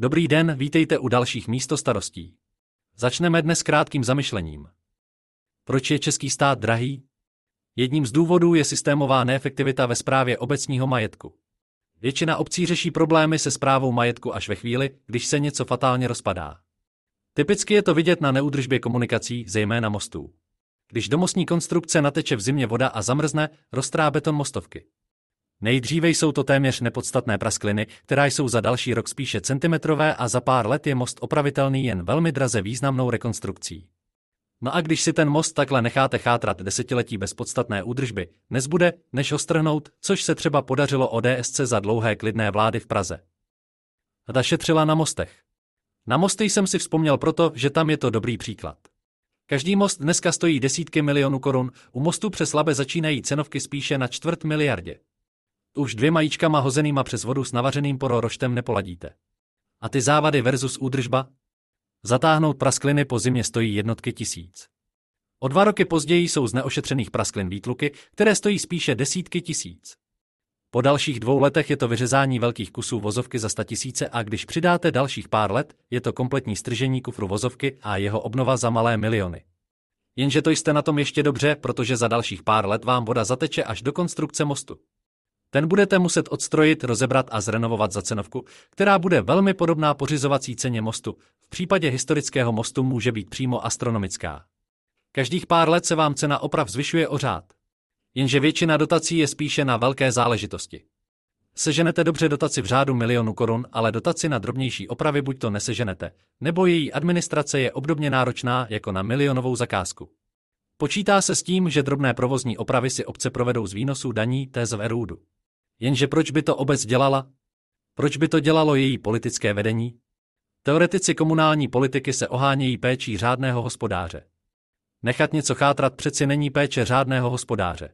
Dobrý den, vítejte u dalších místostarostí. Začneme dnes krátkým zamyšlením. Proč je český stát drahý? Jedním z důvodů je systémová neefektivita ve správě obecního majetku. Většina obcí řeší problémy se správou majetku až ve chvíli, když se něco fatálně rozpadá. Typicky je to vidět na neudržbě komunikací, zejména mostů. Když do mostní konstrukce nateče v zimě voda a zamrzne, roztrá beton mostovky. Nejdříve jsou to téměř nepodstatné praskliny, která jsou za další rok spíše centimetrové a za pár let je most opravitelný jen velmi draze významnou rekonstrukcí. No a když si ten most takhle necháte chátrat desetiletí bez podstatné údržby, nezbude, než ho strhnout, což se třeba podařilo ODSC za dlouhé klidné vlády v Praze. Ta šetřila na mostech. Na mosty jsem si vzpomněl proto, že tam je to dobrý příklad. Každý most dneska stojí desítky milionů korun, u mostu přes Labe začínají cenovky spíše na čtvrt miliardě. Už dvěma jíčkama hozenýma přes vodu s navařeným pororoštem nepoladíte. A ty závady versus údržba? Zatáhnout praskliny po zimě stojí jednotky tisíc. O dva roky později jsou z neošetřených prasklin výtluky, které stojí spíše desítky tisíc. Po dalších dvou letech je to vyřezání velkých kusů vozovky za tisíce a když přidáte dalších pár let, je to kompletní stržení kufru vozovky a jeho obnova za malé miliony. Jenže to jste na tom ještě dobře, protože za dalších pár let vám voda zateče až do konstrukce mostu. Ten budete muset odstrojit, rozebrat a zrenovovat za cenovku, která bude velmi podobná pořizovací ceně mostu. V případě historického mostu může být přímo astronomická. Každých pár let se vám cena oprav zvyšuje o řád. Jenže většina dotací je spíše na velké záležitosti. Seženete dobře dotaci v řádu milionu korun, ale dotaci na drobnější opravy buď to neseženete, nebo její administrace je obdobně náročná jako na milionovou zakázku. Počítá se s tím, že drobné provozní opravy si obce provedou z výnosů daní téz v Erůdu. Jenže proč by to obec dělala? Proč by to dělalo její politické vedení? Teoretici komunální politiky se ohánějí péčí řádného hospodáře. Nechat něco chátrat přeci není péče řádného hospodáře.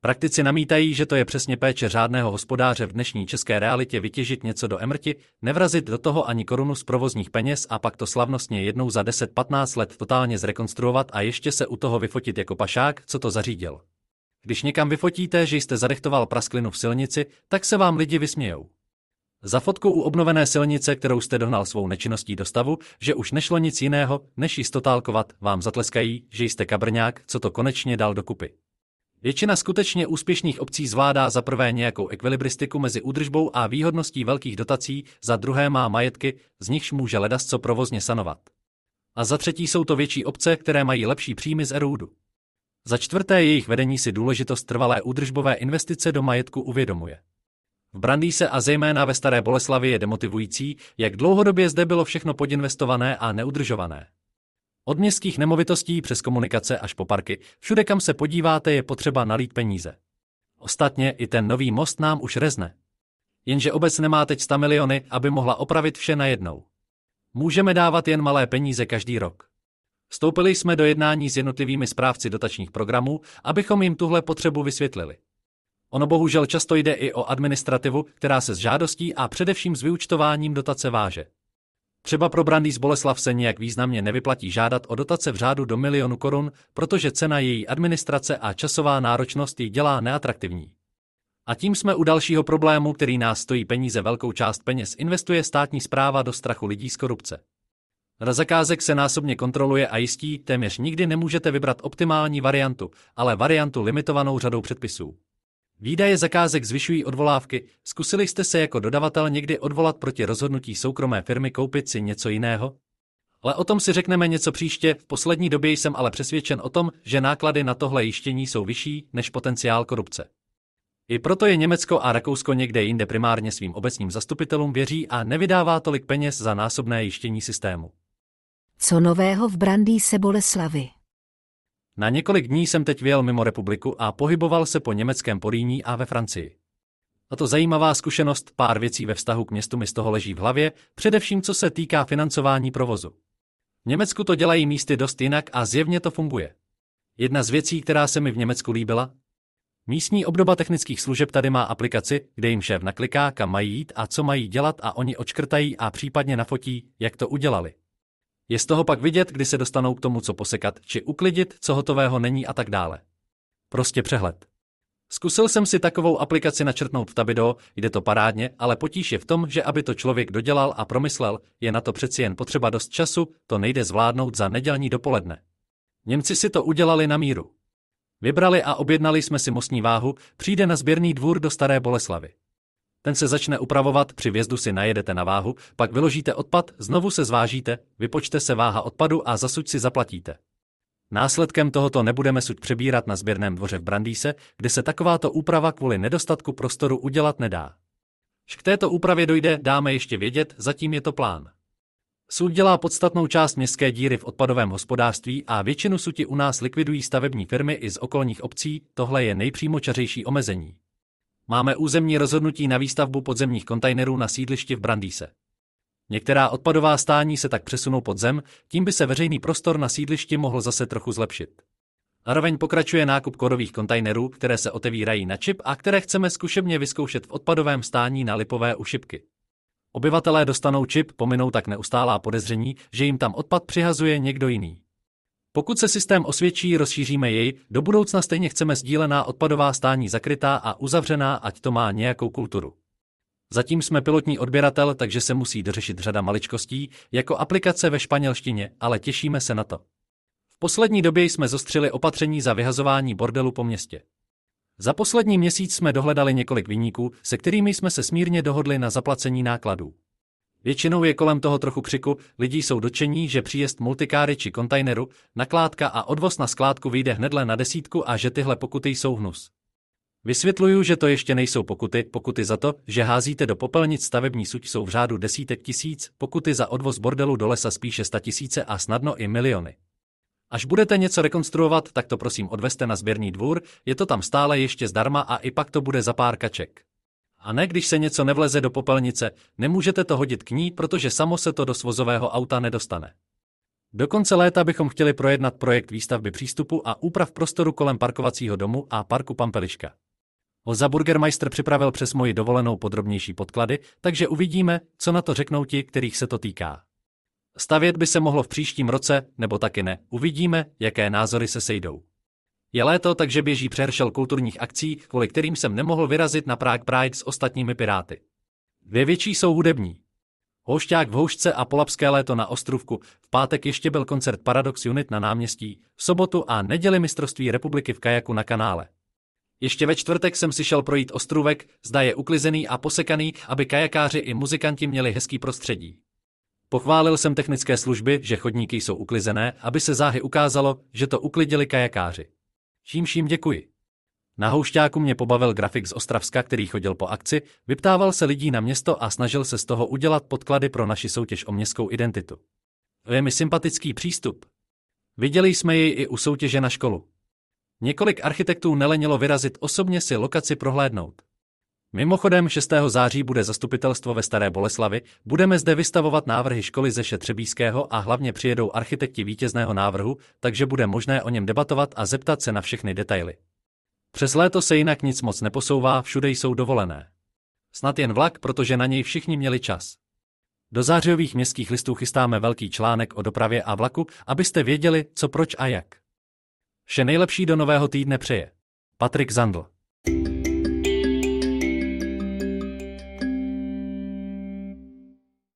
Praktici namítají, že to je přesně péče řádného hospodáře v dnešní české realitě vytěžit něco do emrti, nevrazit do toho ani korunu z provozních peněz a pak to slavnostně jednou za 10-15 let totálně zrekonstruovat a ještě se u toho vyfotit jako pašák, co to zařídil. Když někam vyfotíte, že jste zadechtoval prasklinu v silnici, tak se vám lidi vysmějou. Za fotku u obnovené silnice, kterou jste dohnal svou nečinností do stavu, že už nešlo nic jiného, než ji stotálkovat, vám zatleskají, že jste kabrňák, co to konečně dal dokupy. Většina skutečně úspěšných obcí zvládá za prvé nějakou ekvilibristiku mezi údržbou a výhodností velkých dotací, za druhé má majetky, z nichž může ledasco provozně sanovat. A za třetí jsou to větší obce, které mají lepší příjmy z erůdu. Za čtvrté jejich vedení si důležitost trvalé údržbové investice do majetku uvědomuje. V Brandýse a zejména ve Staré Boleslavi je demotivující, jak dlouhodobě zde bylo všechno podinvestované a neudržované. Od městských nemovitostí přes komunikace až po parky, všude kam se podíváte je potřeba nalít peníze. Ostatně i ten nový most nám už rezne. Jenže obec nemá teď 100 miliony, aby mohla opravit vše najednou. Můžeme dávat jen malé peníze každý rok. Vstoupili jsme do jednání s jednotlivými správci dotačních programů, abychom jim tuhle potřebu vysvětlili. Ono bohužel často jde i o administrativu, která se s žádostí a především s vyučtováním dotace váže. Třeba pro z Boleslav se nějak významně nevyplatí žádat o dotace v řádu do milionu korun, protože cena její administrace a časová náročnost ji dělá neatraktivní. A tím jsme u dalšího problému, který nás stojí peníze velkou část peněz, investuje státní zpráva do strachu lidí z korupce. Rada zakázek se násobně kontroluje a jistí, téměř nikdy nemůžete vybrat optimální variantu, ale variantu limitovanou řadou předpisů. Výdaje zakázek zvyšují odvolávky, zkusili jste se jako dodavatel někdy odvolat proti rozhodnutí soukromé firmy koupit si něco jiného? Ale o tom si řekneme něco příště, v poslední době jsem ale přesvědčen o tom, že náklady na tohle jištění jsou vyšší než potenciál korupce. I proto je Německo a Rakousko někde jinde primárně svým obecním zastupitelům věří a nevydává tolik peněz za násobné jištění systému. Co nového v Brandýse Boleslavy? Na několik dní jsem teď vyjel mimo republiku a pohyboval se po německém Poríní a ve Francii. A to zajímavá zkušenost, pár věcí ve vztahu k městu mi z toho leží v hlavě, především co se týká financování provozu. V Německu to dělají místy dost jinak a zjevně to funguje. Jedna z věcí, která se mi v Německu líbila, Místní obdoba technických služeb tady má aplikaci, kde jim šéf nakliká, kam mají jít a co mají dělat a oni očkrtají a případně nafotí, jak to udělali. Je z toho pak vidět, kdy se dostanou k tomu, co posekat, či uklidit, co hotového není a tak dále. Prostě přehled. Zkusil jsem si takovou aplikaci načrtnout v Tabido, jde to parádně, ale potíž je v tom, že aby to člověk dodělal a promyslel, je na to přeci jen potřeba dost času, to nejde zvládnout za nedělní dopoledne. Němci si to udělali na míru. Vybrali a objednali jsme si mostní váhu, přijde na sběrný dvůr do Staré Boleslavy. Ten se začne upravovat, při vjezdu si najedete na váhu, pak vyložíte odpad, znovu se zvážíte, vypočte se váha odpadu a zasuď si zaplatíte. Následkem tohoto nebudeme suď přebírat na sběrném dvoře v Brandýse, kde se takováto úprava kvůli nedostatku prostoru udělat nedá. K této úpravě dojde, dáme ještě vědět, zatím je to plán. Sud dělá podstatnou část městské díry v odpadovém hospodářství a většinu suti u nás likvidují stavební firmy i z okolních obcí, tohle je nejpřímočařejší omezení. Máme územní rozhodnutí na výstavbu podzemních kontejnerů na sídlišti v Brandýse. Některá odpadová stání se tak přesunou pod zem, tím by se veřejný prostor na sídlišti mohl zase trochu zlepšit. Zároveň pokračuje nákup kodových kontejnerů, které se otevírají na čip a které chceme zkušebně vyzkoušet v odpadovém stání na lipové ušipky. Obyvatelé dostanou čip, pominou tak neustálá podezření, že jim tam odpad přihazuje někdo jiný. Pokud se systém osvědčí, rozšíříme jej, do budoucna stejně chceme sdílená odpadová stání zakrytá a uzavřená, ať to má nějakou kulturu. Zatím jsme pilotní odběratel, takže se musí dořešit řada maličkostí, jako aplikace ve španělštině, ale těšíme se na to. V poslední době jsme zostřili opatření za vyhazování bordelu po městě. Za poslední měsíc jsme dohledali několik viníků, se kterými jsme se smírně dohodli na zaplacení nákladů. Většinou je kolem toho trochu křiku, lidi jsou dočení, že příjezd multikáry či kontejneru, nakládka a odvoz na skládku vyjde hnedle na desítku a že tyhle pokuty jsou hnus. Vysvětluju, že to ještě nejsou pokuty, pokuty za to, že házíte do popelnic stavební suť jsou v řádu desítek tisíc, pokuty za odvoz bordelu do lesa spíše sta tisíce a snadno i miliony. Až budete něco rekonstruovat, tak to prosím odveste na sběrný dvůr, je to tam stále ještě zdarma a i pak to bude za pár kaček. A ne, když se něco nevleze do popelnice, nemůžete to hodit k ní, protože samo se to do svozového auta nedostane. Do konce léta bychom chtěli projednat projekt výstavby přístupu a úprav prostoru kolem parkovacího domu a parku Pampeliška. Oza Burgermeister připravil přes moji dovolenou podrobnější podklady, takže uvidíme, co na to řeknou ti, kterých se to týká. Stavět by se mohlo v příštím roce, nebo taky ne. Uvidíme, jaké názory se sejdou. Je léto, takže běží přehršel kulturních akcí, kvůli kterým jsem nemohl vyrazit na Prague Pride s ostatními piráty. Dvě větší jsou hudební. Houšťák v Houšce a Polapské léto na Ostrovku, v pátek ještě byl koncert Paradox Unit na náměstí, v sobotu a neděli mistrovství republiky v kajaku na kanále. Ještě ve čtvrtek jsem si šel projít ostrůvek, zda je uklizený a posekaný, aby kajakáři i muzikanti měli hezký prostředí. Pochválil jsem technické služby, že chodníky jsou uklizené, aby se záhy ukázalo, že to uklidili kajakáři. Čímž jim děkuji. Na houšťáku mě pobavil grafik z Ostravska, který chodil po akci, vyptával se lidí na město a snažil se z toho udělat podklady pro naši soutěž o městskou identitu. Je mi sympatický přístup. Viděli jsme jej i u soutěže na školu. Několik architektů nelenilo vyrazit osobně si lokaci prohlédnout. Mimochodem 6. září bude zastupitelstvo ve Staré Boleslavi, budeme zde vystavovat návrhy školy ze Šetřebíského a hlavně přijedou architekti vítězného návrhu, takže bude možné o něm debatovat a zeptat se na všechny detaily. Přes léto se jinak nic moc neposouvá, všude jsou dovolené. Snad jen vlak, protože na něj všichni měli čas. Do zářijových městských listů chystáme velký článek o dopravě a vlaku, abyste věděli, co proč a jak. Vše nejlepší do nového týdne přeje. Patrik Zandl